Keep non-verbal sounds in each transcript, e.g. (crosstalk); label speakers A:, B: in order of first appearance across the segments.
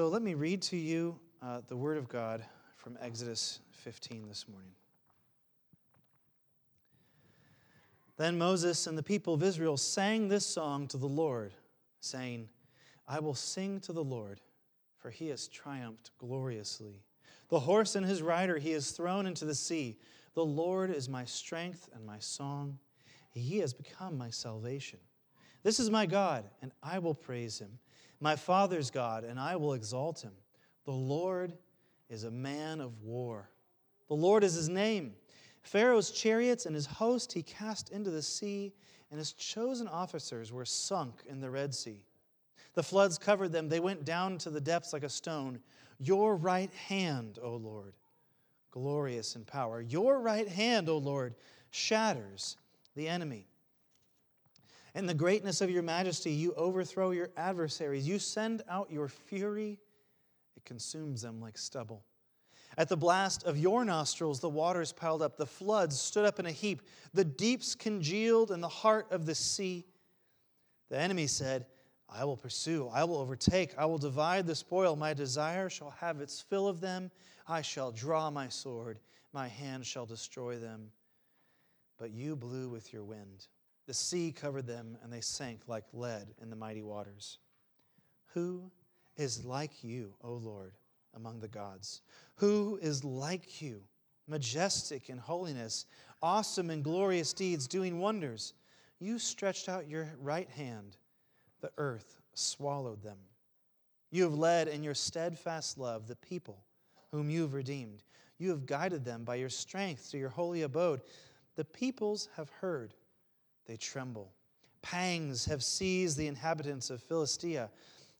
A: So let me read to you uh, the Word of God from Exodus 15 this morning. Then Moses and the people of Israel sang this song to the Lord, saying, I will sing to the Lord, for he has triumphed gloriously. The horse and his rider he has thrown into the sea. The Lord is my strength and my song. He has become my salvation. This is my God, and I will praise him. My Father's God, and I will exalt him. The Lord is a man of war. The Lord is his name. Pharaoh's chariots and his host he cast into the sea, and his chosen officers were sunk in the Red Sea. The floods covered them, they went down to the depths like a stone. Your right hand, O Lord, glorious in power. Your right hand, O Lord, shatters the enemy. In the greatness of your majesty, you overthrow your adversaries. You send out your fury, it consumes them like stubble. At the blast of your nostrils, the waters piled up, the floods stood up in a heap, the deeps congealed in the heart of the sea. The enemy said, I will pursue, I will overtake, I will divide the spoil. My desire shall have its fill of them. I shall draw my sword, my hand shall destroy them. But you blew with your wind. The sea covered them, and they sank like lead in the mighty waters. Who is like you, O Lord, among the gods? Who is like you, majestic in holiness, awesome in glorious deeds, doing wonders? You stretched out your right hand, the earth swallowed them. You have led in your steadfast love the people whom you have redeemed. You have guided them by your strength to your holy abode. The peoples have heard, they tremble. Pangs have seized the inhabitants of Philistia.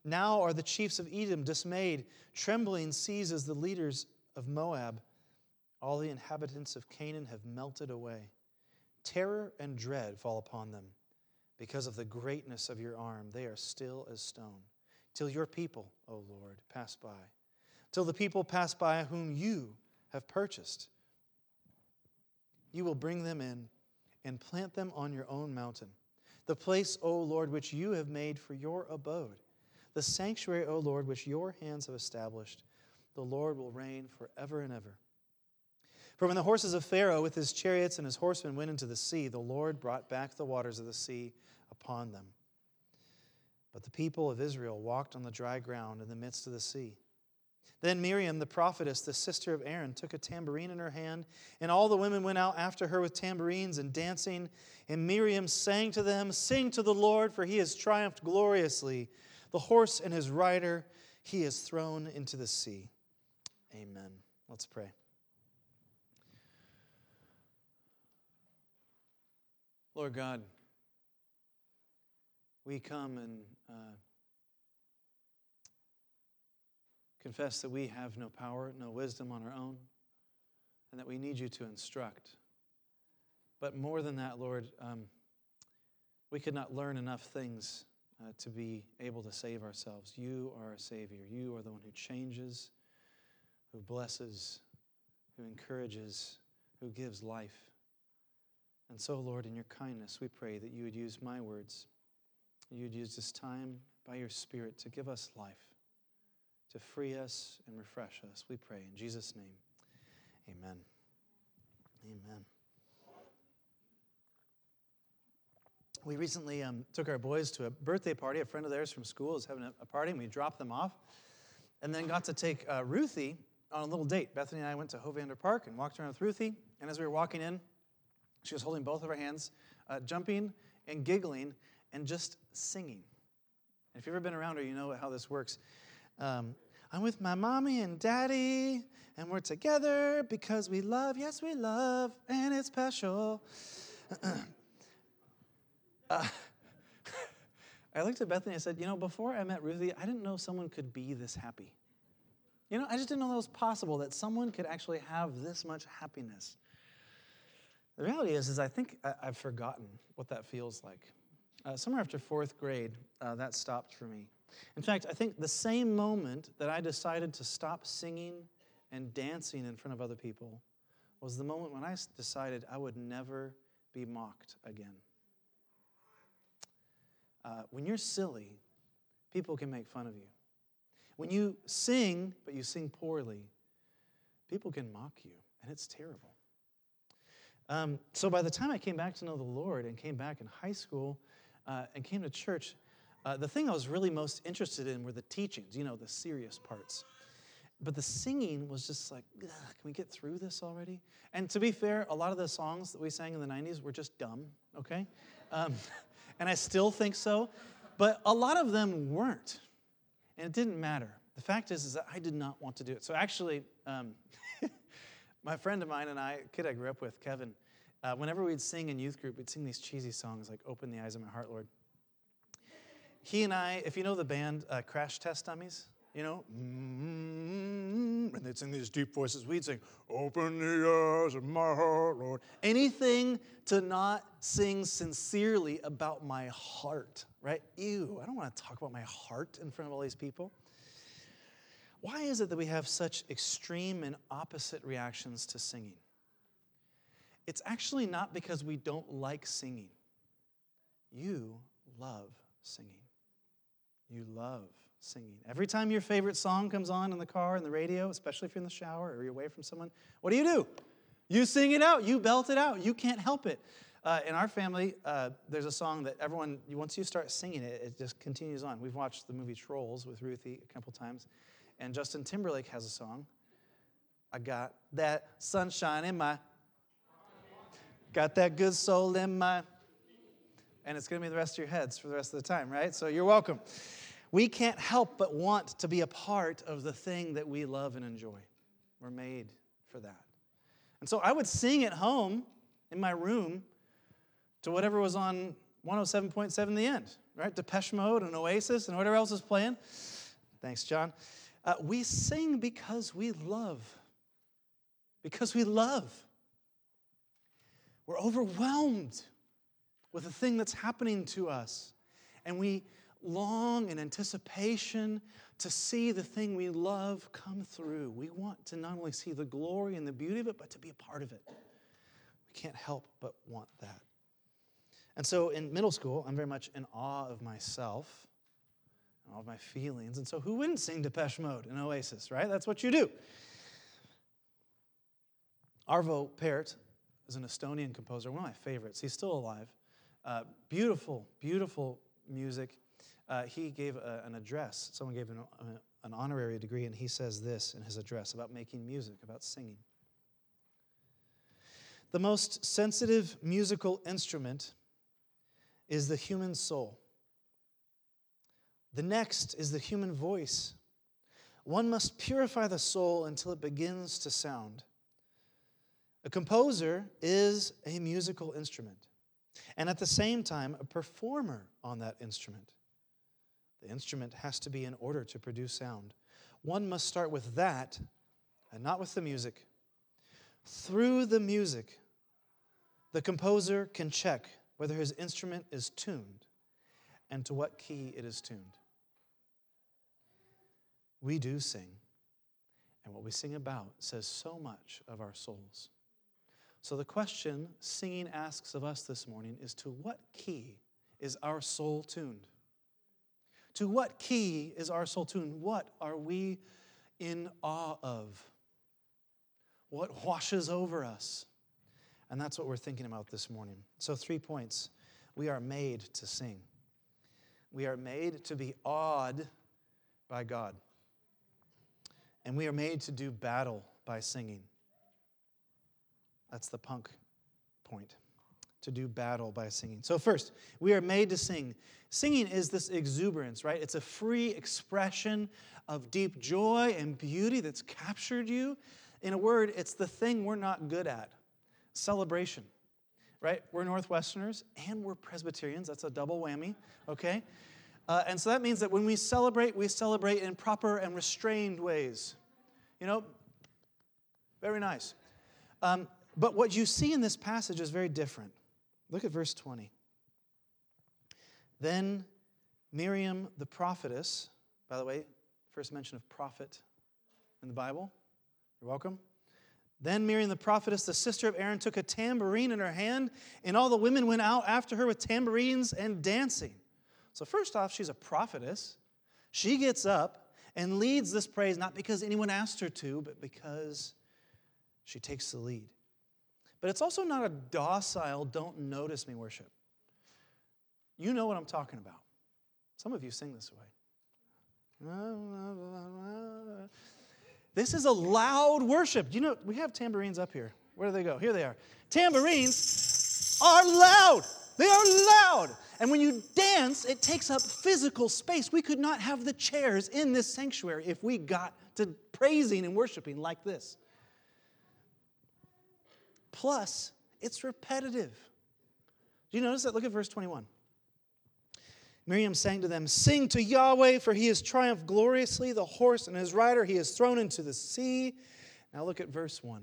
A: Now are the chiefs of Edom dismayed. Trembling seizes the leaders of Moab. All the inhabitants of Canaan have melted away. Terror and dread fall upon them. Because of the greatness of your arm, they are still as stone. Till your people, O Lord, pass by. Till the people pass by whom you have purchased. You will bring them in and plant them on your own mountain, the place, O Lord, which you have made for your abode the sanctuary, O Lord, which your hands have established. The Lord will reign forever and ever. For when the horses of Pharaoh with his chariots and his horsemen went into the sea, the Lord brought back the waters of the sea upon them. But the people of Israel walked on the dry ground in the midst of the sea. Then Miriam, the prophetess, the sister of Aaron, took a tambourine in her hand, and all the women went out after her with tambourines and dancing. And Miriam sang to them, Sing to the Lord, for he has triumphed gloriously the horse and his rider he is thrown into the sea. Amen. Let's pray. Lord God, we come and uh, confess that we have no power, no wisdom on our own, and that we need you to instruct. But more than that, Lord, um, we could not learn enough things uh, to be able to save ourselves. You are a Savior. You are the one who changes, who blesses, who encourages, who gives life. And so, Lord, in your kindness, we pray that you would use my words. You would use this time by your Spirit to give us life, to free us and refresh us. We pray in Jesus' name. Amen. Amen. we recently um, took our boys to a birthday party. A friend of theirs from school is having a, a party, and we dropped them off. And then got to take uh, Ruthie on a little date. Bethany and I went to Hovander Park and walked around with Ruthie. And as we were walking in, she was holding both of her hands, uh, jumping and giggling and just singing. And if you've ever been around her, you know how this works. Um, I'm with my mommy and daddy, and we're together because we love, yes, we love, and it's special. (clears throat) Uh, (laughs) I looked at Bethany and I said, You know, before I met Ruthie, I didn't know someone could be this happy. You know, I just didn't know that was possible, that someone could actually have this much happiness. The reality is, is I think I, have forgotten what that feels like. Uh, somewhere after fourth grade, uh, that stopped for me. In fact, I think the same moment that I decided to stop singing and dancing in front of other people was the moment when I decided I would never be mocked again. Uh, when you're silly, people can make fun of you. When you sing, but you sing poorly, people can mock you, and it's terrible. Um, so by the time I came back to know the Lord and came back in high school uh, and came to church, uh, the thing I was really most interested in were the teachings, you know, the serious parts. But the singing was just like, can we get through this already? And to be fair, a lot of the songs that we sang in the 90s were just dumb, okay? Um, (laughs) and I still think so. But a lot of them weren't. And it didn't matter. The fact is, is that I did not want to do it. So actually, um, (laughs) my friend of mine and I, kid I grew up with, Kevin, uh, whenever we'd sing in youth group, we'd sing these cheesy songs like Open the Eyes of My Heart, Lord. He and I, if you know the band uh, Crash Test Dummies, you know, mm-hmm. and they'd sing these deep voices. We'd sing, Open the eyes of my heart, Lord. Anything to not sing sincerely about my heart, right? Ew, I don't want to talk about my heart in front of all these people. Why is it that we have such extreme and opposite reactions to singing? It's actually not because we don't like singing. You love singing. You love singing. Every time your favorite song comes on in the car, in the radio, especially if you're in the shower or you're away from someone, what do you do? You sing it out, you belt it out, you can't help it. Uh, in our family, uh, there's a song that everyone, once you start singing it, it just continues on. We've watched the movie Trolls with Ruthie a couple times, and Justin Timberlake has a song. I got that sunshine in my, got that good soul in my, and it's going to be the rest of your heads for the rest of the time, right? So you're welcome we can't help but want to be a part of the thing that we love and enjoy. We're made for that. And so I would sing at home in my room to whatever was on 107.7 the end, right? Depeche Mode and Oasis and whatever else is playing. Thanks, John. Uh, we sing because we love. Because we love. We're overwhelmed with the thing that's happening to us. And we long in anticipation to see the thing we love come through. We want to not only see the glory and the beauty of it, but to be a part of it. We can't help but want that. And so in middle school, I'm very much in awe of myself, all of my feelings. And so who wouldn't sing Depeche Mode in Oasis, right? That's what you do. Arvo Pärt is an Estonian composer, one of my favorites. He's still alive. Uh, beautiful, beautiful music uh, he gave a, an address. Someone gave an, an honorary degree, and he says this in his address about making music, about singing. The most sensitive musical instrument is the human soul. The next is the human voice. One must purify the soul until it begins to sound. A composer is a musical instrument, and at the same time, a performer on that instrument. The instrument has to be in order to produce sound. One must start with that and not with the music. Through the music, the composer can check whether his instrument is tuned and to what key it is tuned. We do sing, and what we sing about says so much of our souls. So, the question singing asks of us this morning is to what key is our soul tuned? To what key is our soul tuned? What are we in awe of? What washes over us? And that's what we're thinking about this morning. So, three points. We are made to sing, we are made to be awed by God, and we are made to do battle by singing. That's the punk point to do battle by singing. So, first, we are made to sing. Singing is this exuberance, right? It's a free expression of deep joy and beauty that's captured you. In a word, it's the thing we're not good at celebration, right? We're Northwesterners and we're Presbyterians. That's a double whammy, okay? Uh, and so that means that when we celebrate, we celebrate in proper and restrained ways. You know, very nice. Um, but what you see in this passage is very different. Look at verse 20. Then Miriam the prophetess, by the way, first mention of prophet in the Bible. You're welcome. Then Miriam the prophetess, the sister of Aaron, took a tambourine in her hand, and all the women went out after her with tambourines and dancing. So, first off, she's a prophetess. She gets up and leads this praise not because anyone asked her to, but because she takes the lead. But it's also not a docile, don't notice me worship. You know what I'm talking about. Some of you sing this way. This is a loud worship. You know, we have tambourines up here. Where do they go? Here they are. Tambourines are loud. They are loud. And when you dance, it takes up physical space. We could not have the chairs in this sanctuary if we got to praising and worshiping like this. Plus, it's repetitive. Do you notice that? Look at verse 21. Miriam sang to them, Sing to Yahweh, for he has triumphed gloriously. The horse and his rider he has thrown into the sea. Now look at verse 1.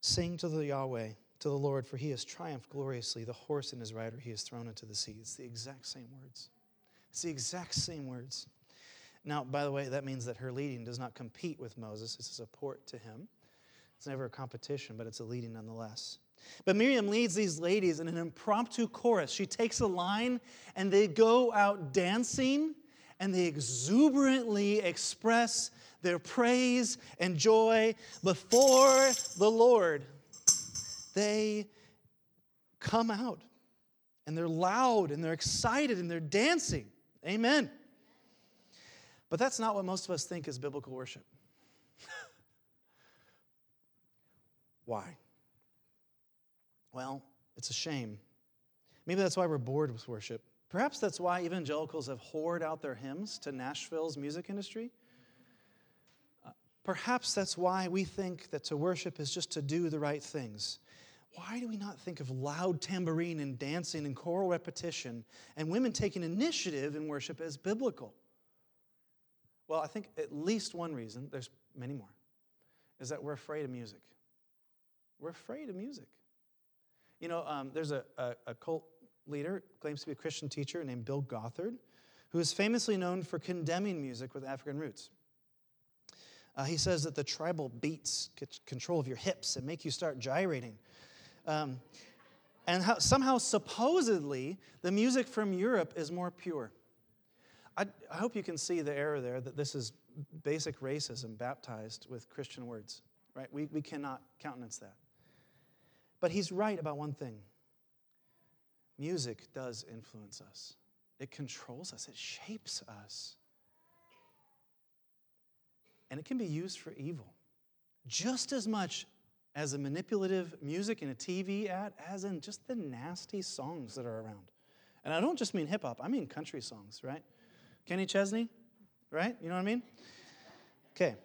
A: Sing to the Yahweh, to the Lord, for he has triumphed gloriously. The horse and his rider he has thrown into the sea. It's the exact same words. It's the exact same words. Now, by the way, that means that her leading does not compete with Moses, it's a support to him. It's never a competition, but it's a leading nonetheless. But Miriam leads these ladies in an impromptu chorus. She takes a line and they go out dancing and they exuberantly express their praise and joy before the Lord. They come out and they're loud and they're excited and they're dancing. Amen. But that's not what most of us think is biblical worship. (laughs) Why? Well, it's a shame. Maybe that's why we're bored with worship. Perhaps that's why evangelicals have whored out their hymns to Nashville's music industry. Uh, perhaps that's why we think that to worship is just to do the right things. Why do we not think of loud tambourine and dancing and choral repetition and women taking initiative in worship as biblical? Well, I think at least one reason, there's many more, is that we're afraid of music. We're afraid of music. You know, um, there's a, a, a cult leader, claims to be a Christian teacher, named Bill Gothard, who is famously known for condemning music with African roots. Uh, he says that the tribal beats get control of your hips and make you start gyrating. Um, and how, somehow, supposedly, the music from Europe is more pure. I, I hope you can see the error there that this is basic racism baptized with Christian words, right? We, we cannot countenance that. But he's right about one thing music does influence us, it controls us, it shapes us. And it can be used for evil just as much as a manipulative music in a TV ad as in just the nasty songs that are around. And I don't just mean hip hop, I mean country songs, right? Kenny Chesney, right? You know what I mean? Okay.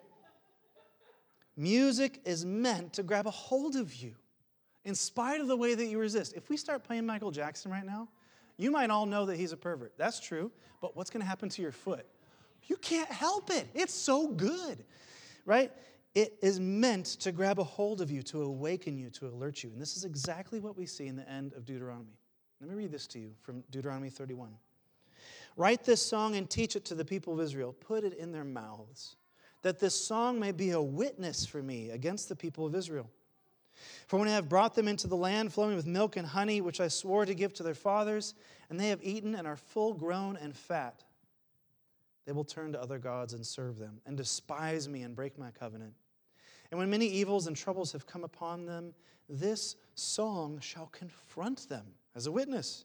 A: Music is meant to grab a hold of you in spite of the way that you resist. If we start playing Michael Jackson right now, you might all know that he's a pervert. That's true. But what's going to happen to your foot? You can't help it. It's so good, right? It is meant to grab a hold of you, to awaken you, to alert you. And this is exactly what we see in the end of Deuteronomy. Let me read this to you from Deuteronomy 31. Write this song and teach it to the people of Israel. Put it in their mouths, that this song may be a witness for me against the people of Israel. For when I have brought them into the land flowing with milk and honey, which I swore to give to their fathers, and they have eaten and are full grown and fat, they will turn to other gods and serve them, and despise me and break my covenant. And when many evils and troubles have come upon them, this song shall confront them as a witness,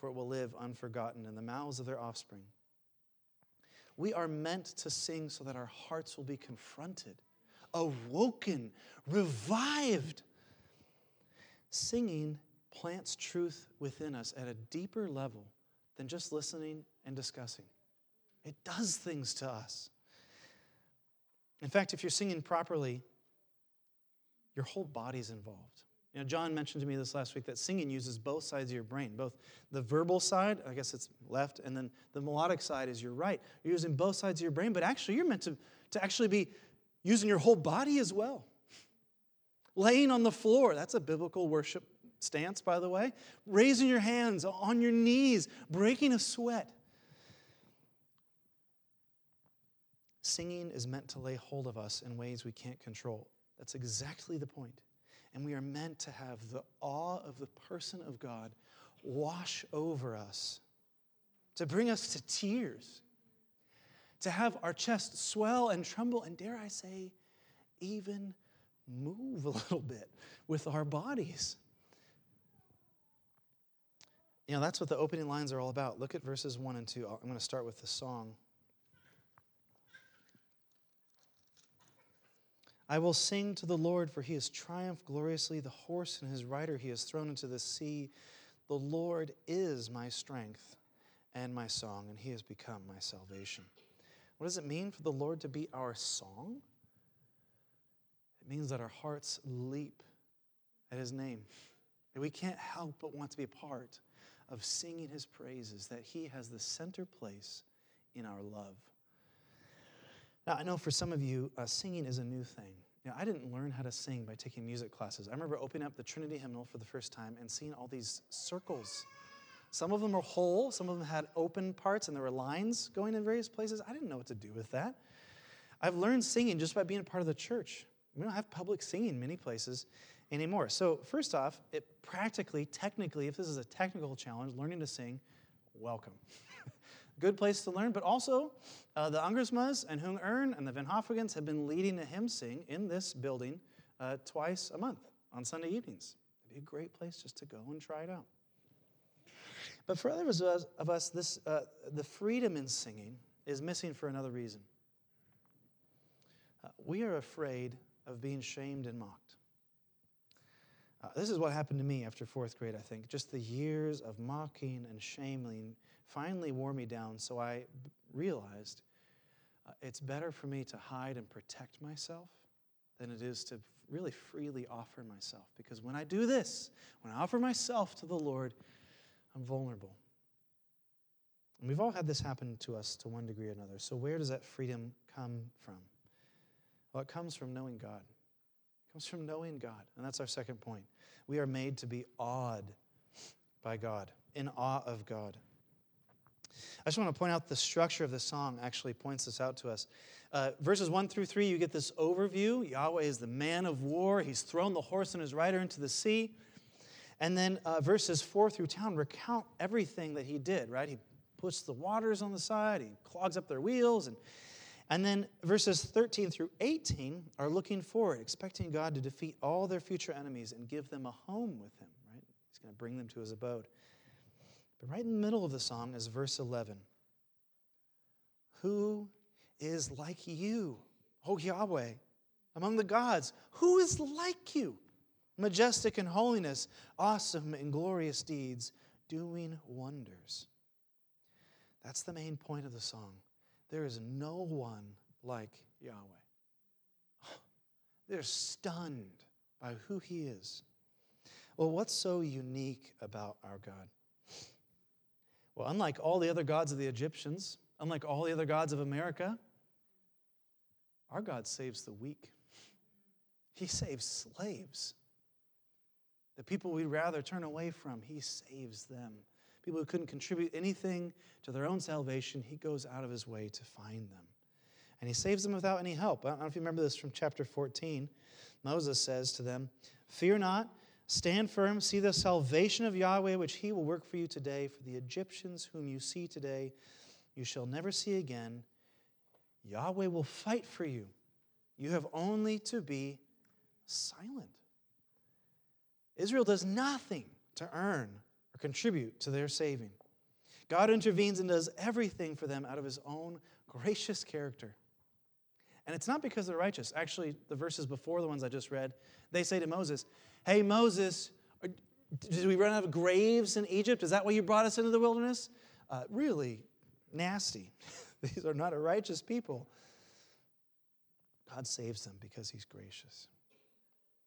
A: for it will live unforgotten in the mouths of their offspring. We are meant to sing so that our hearts will be confronted awoken, revived. Singing plants truth within us at a deeper level than just listening and discussing. It does things to us. In fact, if you're singing properly, your whole body's involved. You know, John mentioned to me this last week that singing uses both sides of your brain, both the verbal side, I guess it's left, and then the melodic side is your right. You're using both sides of your brain, but actually you're meant to, to actually be using your whole body as well. Laying on the floor, that's a biblical worship stance, by the way. Raising your hands on your knees, breaking a sweat. Singing is meant to lay hold of us in ways we can't control. That's exactly the point. And we are meant to have the awe of the person of God wash over us, to bring us to tears, to have our chest swell and tremble, and dare I say, even move a (laughs) little bit with our bodies. You know, that's what the opening lines are all about. Look at verses 1 and 2. I'm going to start with the song. I will sing to the Lord, for he has triumphed gloriously. The horse and his rider he has thrown into the sea. The Lord is my strength and my song, and he has become my salvation. What does it mean for the Lord to be our song? It means that our hearts leap at his name. That we can't help but want to be part of singing his praises, that he has the center place in our love. Now, I know for some of you, uh, singing is a new thing. You know, I didn't learn how to sing by taking music classes. I remember opening up the Trinity hymnal for the first time and seeing all these circles. Some of them were whole, some of them had open parts, and there were lines going in various places. I didn't know what to do with that. I've learned singing just by being a part of the church. We don't have public singing in many places anymore. So, first off, it practically, technically, if this is a technical challenge, learning to sing, welcome. (laughs) Good place to learn, but also uh, the Ungersmas and Hung Ern and the Van Hoffigens have been leading a hymn sing in this building uh, twice a month on Sunday evenings. It'd be a great place just to go and try it out. But for others of us, this, uh, the freedom in singing is missing for another reason. Uh, we are afraid of being shamed and mocked. Uh, this is what happened to me after fourth grade, I think. Just the years of mocking and shaming finally wore me down, so I realized uh, it's better for me to hide and protect myself than it is to really freely offer myself. Because when I do this, when I offer myself to the Lord, I'm vulnerable. And we've all had this happen to us to one degree or another. So, where does that freedom come from? Well, it comes from knowing God. It comes from knowing God. And that's our second point. We are made to be awed by God, in awe of God. I just want to point out the structure of the song actually points this out to us. Uh, verses 1 through 3, you get this overview. Yahweh is the man of war. He's thrown the horse and his rider into the sea. And then uh, verses 4 through 10 recount everything that he did, right? He puts the waters on the side, he clogs up their wheels, and and then verses 13 through 18 are looking forward, expecting God to defeat all their future enemies and give them a home with Him, right? He's going to bring them to His abode. But right in the middle of the song is verse 11 Who is like you, O Yahweh, among the gods? Who is like you? Majestic in holiness, awesome in glorious deeds, doing wonders. That's the main point of the song. There is no one like Yahweh. (sighs) They're stunned by who He is. Well, what's so unique about our God? Well, unlike all the other gods of the Egyptians, unlike all the other gods of America, our God saves the weak. He saves slaves. The people we'd rather turn away from, He saves them people who couldn't contribute anything to their own salvation, he goes out of his way to find them. And he saves them without any help. I don't know if you remember this from chapter 14. Moses says to them, Fear not, stand firm, see the salvation of Yahweh, which he will work for you today. For the Egyptians whom you see today, you shall never see again. Yahweh will fight for you. You have only to be silent. Israel does nothing to earn or contribute to their saving. God intervenes and does everything for them out of his own gracious character. And it's not because they're righteous. Actually, the verses before the ones I just read, they say to Moses, Hey, Moses, did we run out of graves in Egypt? Is that why you brought us into the wilderness? Uh, really nasty. (laughs) These are not a righteous people. God saves them because he's gracious.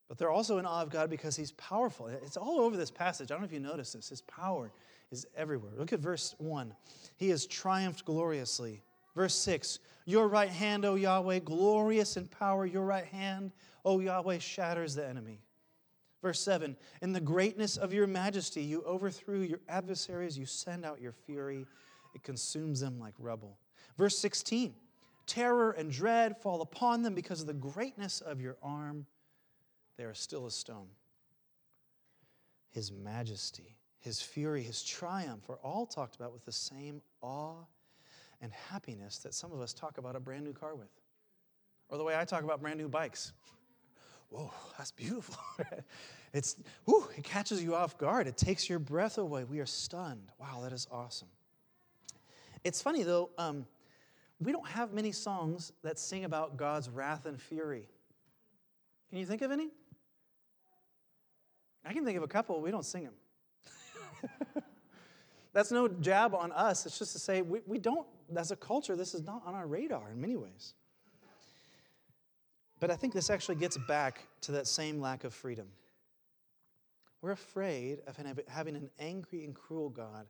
A: But they're also in awe of God because he's powerful. It's all over this passage. I don't know if you notice this. His power is everywhere. Look at verse 1. He has triumphed gloriously. Verse 6 Your right hand, O Yahweh, glorious in power, your right hand, O Yahweh, shatters the enemy. Verse 7 In the greatness of your majesty, you overthrew your adversaries, you send out your fury, it consumes them like rubble. Verse 16 Terror and dread fall upon them because of the greatness of your arm they are still a stone. His majesty, his fury, his triumph are all talked about with the same awe and happiness that some of us talk about a brand new car with. Or the way I talk about brand new bikes. Whoa, that's beautiful. (laughs) it's, whew, it catches you off guard. It takes your breath away. We are stunned. Wow, that is awesome. It's funny though, um, we don't have many songs that sing about God's wrath and fury. Can you think of any? I can think of a couple, we don't sing them. (laughs) That's no jab on us. It's just to say we, we don't, as a culture, this is not on our radar in many ways. But I think this actually gets back to that same lack of freedom. We're afraid of having an angry and cruel God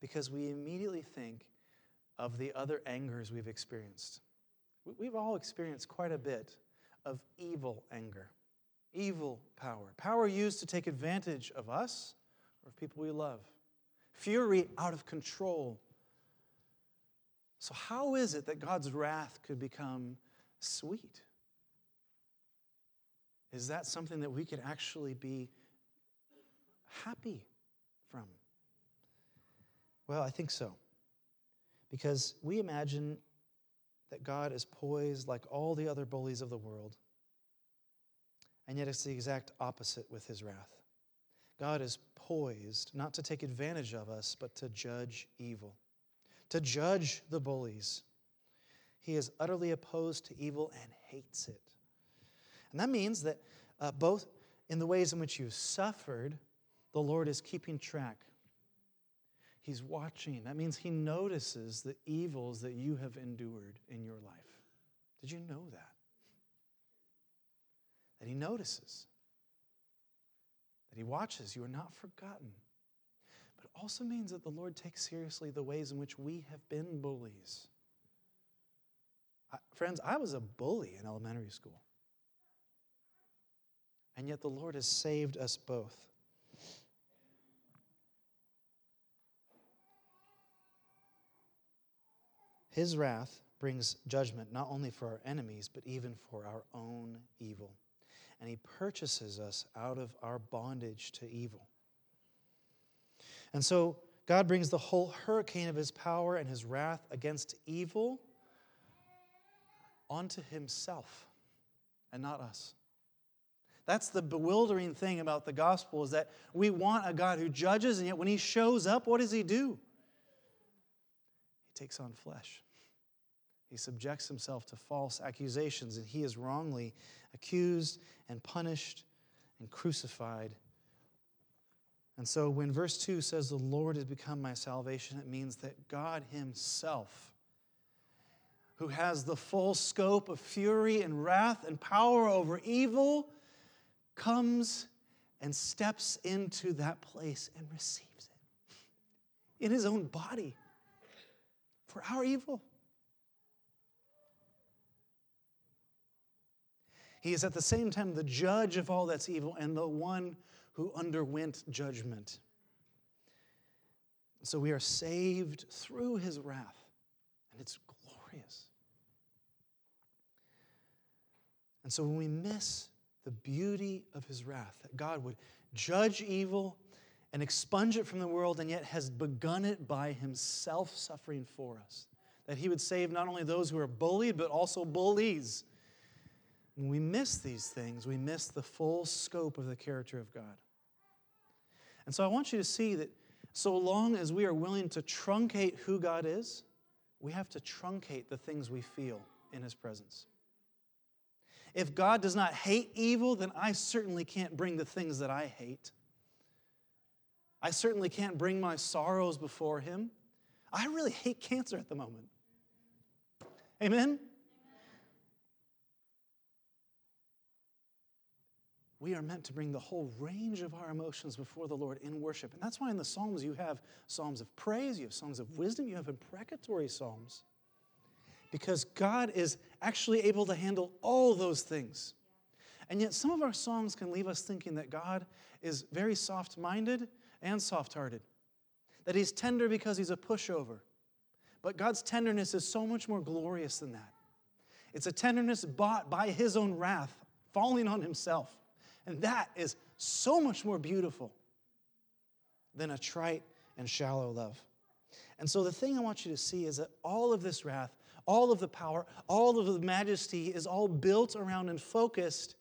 A: because we immediately think of the other angers we've experienced. We've all experienced quite a bit of evil anger, evil power, power used to take advantage of us or of people we love, fury out of control. So, how is it that God's wrath could become sweet? Is that something that we could actually be happy from? Well, I think so. Because we imagine that God is poised like all the other bullies of the world, and yet it's the exact opposite with his wrath. God is poised not to take advantage of us, but to judge evil, to judge the bullies. He is utterly opposed to evil and hates it. And that means that uh, both in the ways in which you've suffered, the Lord is keeping track. He's watching. That means He notices the evils that you have endured in your life. Did you know that? That He notices that He watches. You are not forgotten. Also means that the Lord takes seriously the ways in which we have been bullies. I, friends, I was a bully in elementary school. And yet the Lord has saved us both. His wrath brings judgment not only for our enemies, but even for our own evil and He purchases us out of our bondage to evil. And so God brings the whole hurricane of His power and His wrath against evil onto Himself and not us. That's the bewildering thing about the gospel is that we want a God who judges, and yet when he shows up, what does he do? He takes on flesh. He subjects himself to false accusations, and he is wrongly accused and punished and crucified. And so when verse 2 says, The Lord has become my salvation, it means that God Himself, who has the full scope of fury and wrath and power over evil, comes and steps into that place and receives it in His own body for our evil. He is at the same time the judge of all that's evil and the one who underwent judgment. So we are saved through his wrath, and it's glorious. And so when we miss the beauty of his wrath, that God would judge evil and expunge it from the world, and yet has begun it by himself suffering for us. That he would save not only those who are bullied, but also bullies. When we miss these things, we miss the full scope of the character of God. And so I want you to see that so long as we are willing to truncate who God is, we have to truncate the things we feel in His presence. If God does not hate evil, then I certainly can't bring the things that I hate. I certainly can't bring my sorrows before Him. I really hate cancer at the moment. Amen? We are meant to bring the whole range of our emotions before the Lord in worship. And that's why in the Psalms you have Psalms of praise, you have songs of wisdom, you have imprecatory Psalms. Because God is actually able to handle all those things. And yet, some of our songs can leave us thinking that God is very soft minded and soft hearted, that He's tender because He's a pushover. But God's tenderness is so much more glorious than that. It's a tenderness bought by His own wrath, falling on Himself. And that is so much more beautiful. than a trite and shallow love. And so the thing I want you to see is that all of this wrath, all of the power, all of the majesty is all built around and focused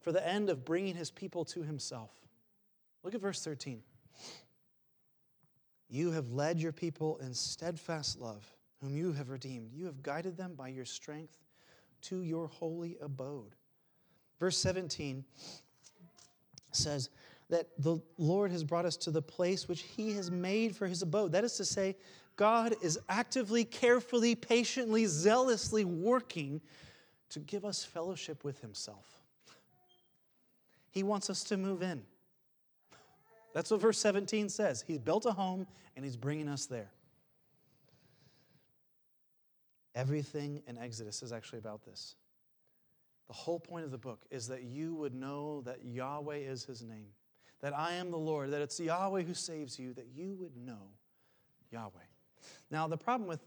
A: for the end of bringing his people to himself. Look at verse 13. You have led your people in steadfast love, whom you have redeemed. You have guided them by your strength to your holy abode. Verse 17 says that the Lord has brought us to the place which he has made for his abode. That is to say, God is actively, carefully, patiently, zealously working to give us fellowship with himself. He wants us to move in. That's what verse 17 says. He's built a home and he's bringing us there. Everything in Exodus is actually about this. The whole point of the book is that you would know that Yahweh is his name, that I am the Lord, that it's Yahweh who saves you, that you would know Yahweh. Now, the problem with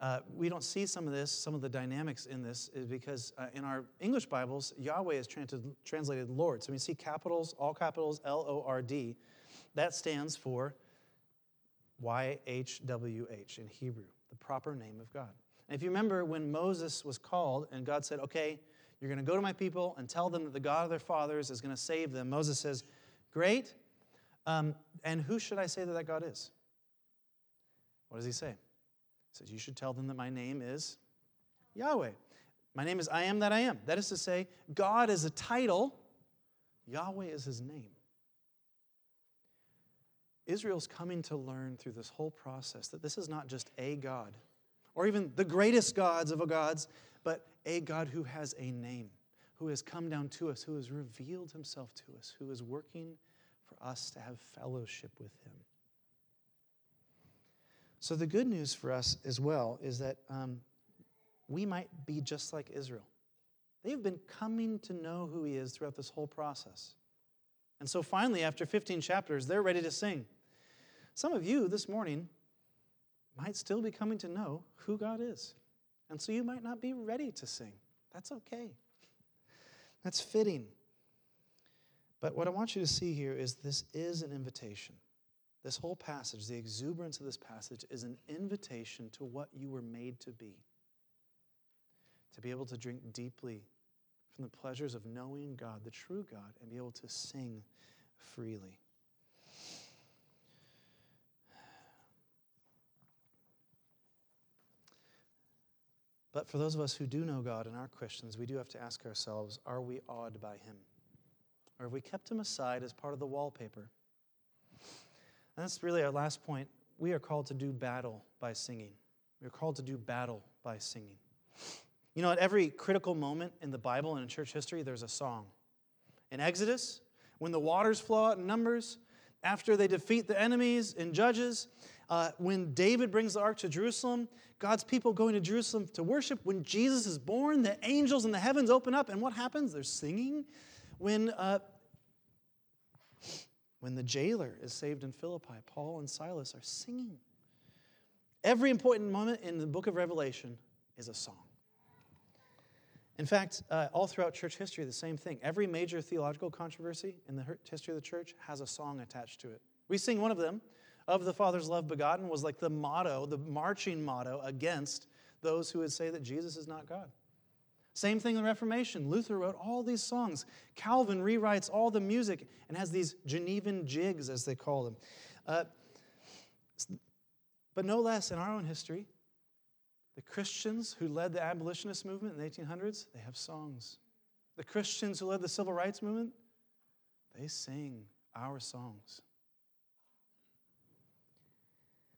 A: uh, we don't see some of this, some of the dynamics in this, is because uh, in our English Bibles, Yahweh is trans- translated Lord. So we see capitals, all capitals, L O R D. That stands for YHWH in Hebrew, the proper name of God. And if you remember when Moses was called and God said, Okay, you're going to go to my people and tell them that the God of their fathers is going to save them, Moses says, Great. Um, and who should I say that that God is? What does he say? He says, You should tell them that my name is Yahweh. My name is I am that I am. That is to say, God is a title, Yahweh is his name. Israel's coming to learn through this whole process that this is not just a God, or even the greatest gods of gods, but a God who has a name, who has come down to us, who has revealed himself to us, who is working for us to have fellowship with him. So, the good news for us as well is that um, we might be just like Israel. They've been coming to know who he is throughout this whole process. And so, finally, after 15 chapters, they're ready to sing. Some of you this morning might still be coming to know who God is. And so you might not be ready to sing. That's okay. That's fitting. But what I want you to see here is this is an invitation. This whole passage, the exuberance of this passage, is an invitation to what you were made to be. To be able to drink deeply from the pleasures of knowing God, the true God, and be able to sing freely. But for those of us who do know God and are Christians, we do have to ask ourselves are we awed by Him? Or have we kept Him aside as part of the wallpaper? And that's really our last point. We are called to do battle by singing. We are called to do battle by singing. You know, at every critical moment in the Bible and in church history, there's a song. In Exodus, when the waters flow out in Numbers, after they defeat the enemies in Judges, uh, when David brings the ark to Jerusalem, God's people going to Jerusalem to worship. When Jesus is born, the angels in the heavens open up, and what happens? They're singing. When, uh, when the jailer is saved in Philippi, Paul and Silas are singing. Every important moment in the book of Revelation is a song. In fact, uh, all throughout church history, the same thing. Every major theological controversy in the history of the church has a song attached to it. We sing one of them, of the Father's love begotten, was like the motto, the marching motto against those who would say that Jesus is not God. Same thing in the Reformation. Luther wrote all these songs. Calvin rewrites all the music and has these Genevan jigs, as they call them. Uh, but no less in our own history, the Christians who led the abolitionist movement in the 1800s, they have songs. The Christians who led the civil rights movement, they sing our songs.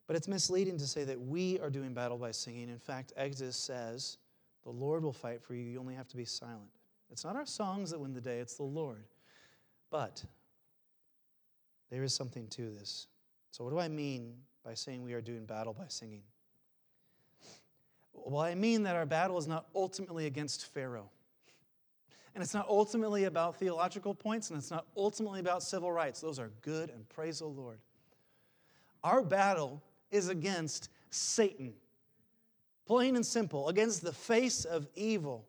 A: But it's misleading to say that we are doing battle by singing. In fact, Exodus says, the Lord will fight for you. You only have to be silent. It's not our songs that win the day, it's the Lord. But there is something to this. So, what do I mean by saying we are doing battle by singing? Well, I mean that our battle is not ultimately against Pharaoh. And it's not ultimately about theological points, and it's not ultimately about civil rights. Those are good, and praise the Lord. Our battle is against Satan, plain and simple, against the face of evil.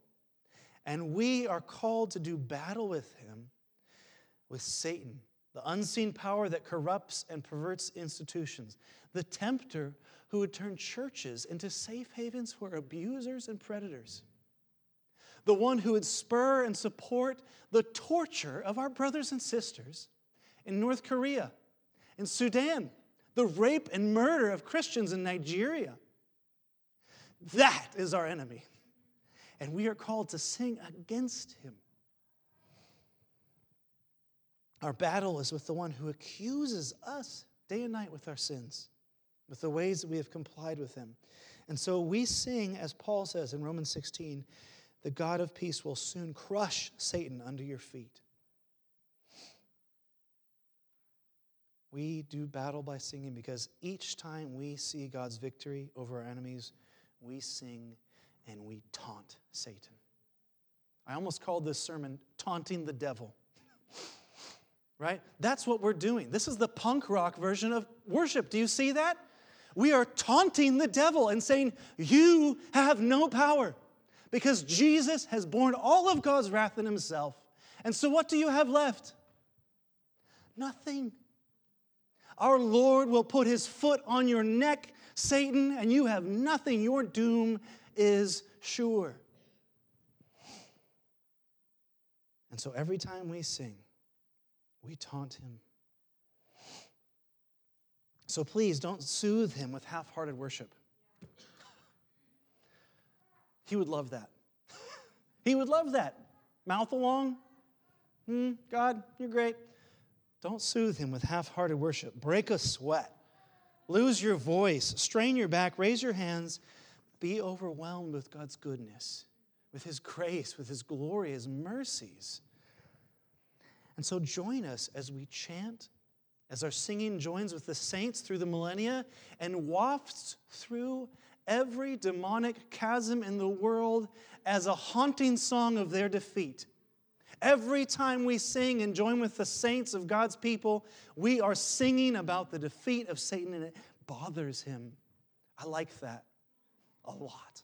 A: And we are called to do battle with him, with Satan, the unseen power that corrupts and perverts institutions, the tempter who would turn churches into safe havens for abusers and predators, the one who would spur and support the torture of our brothers and sisters in North Korea, in Sudan, the rape and murder of Christians in Nigeria. That is our enemy. And we are called to sing against him. Our battle is with the one who accuses us day and night with our sins, with the ways that we have complied with him. And so we sing, as Paul says in Romans 16, the God of peace will soon crush Satan under your feet. We do battle by singing because each time we see God's victory over our enemies, we sing and we taunt Satan. I almost called this sermon Taunting the Devil. (laughs) right? That's what we're doing. This is the punk rock version of worship. Do you see that? We are taunting the devil and saying, You have no power because Jesus has borne all of God's wrath in himself. And so, what do you have left? Nothing. Our Lord will put his foot on your neck, Satan, and you have nothing. Your doom is sure. And so every time we sing, we taunt him. So please don't soothe him with half hearted worship. He would love that. (laughs) he would love that. Mouth along. Hmm, God, you're great. Don't soothe him with half hearted worship. Break a sweat. Lose your voice. Strain your back. Raise your hands. Be overwhelmed with God's goodness, with his grace, with his glory, his mercies. And so join us as we chant, as our singing joins with the saints through the millennia and wafts through every demonic chasm in the world as a haunting song of their defeat. Every time we sing and join with the saints of God's people, we are singing about the defeat of Satan, and it bothers him. I like that a lot.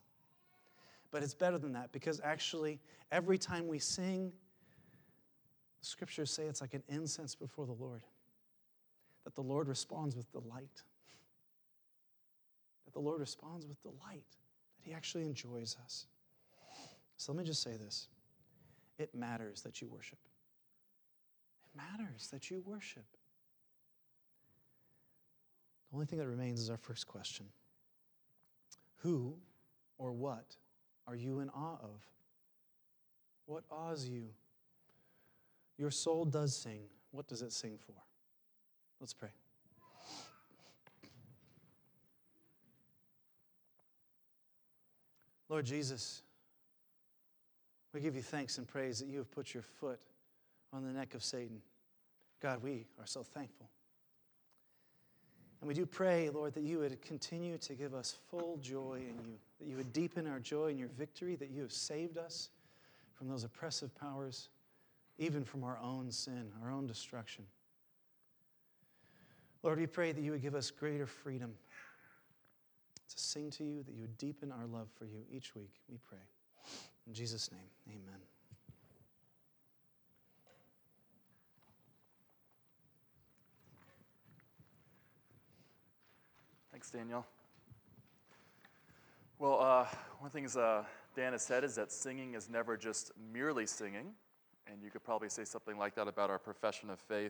A: But it's better than that because actually, every time we sing, the scriptures say it's like an incense before the Lord, that the Lord responds with delight. That the Lord responds with delight, that He actually enjoys us. So let me just say this it matters that you worship. It matters that you worship. The only thing that remains is our first question Who or what are you in awe of? What awes you? Your soul does sing. What does it sing for? Let's pray. Lord Jesus, we give you thanks and praise that you have put your foot on the neck of Satan. God, we are so thankful. And we do pray, Lord, that you would continue to give us full joy in you, that you would deepen our joy in your victory, that you have saved us from those oppressive powers, even from our own sin, our own destruction. Lord, we pray that you would give us greater freedom to sing to you, that you would deepen our love for you each week. We pray. In Jesus' name, amen.
B: Thanks, Daniel. Well, uh, one of the things uh, Dan has said is that singing is never just merely singing, and you could probably say something like that about our profession of faith.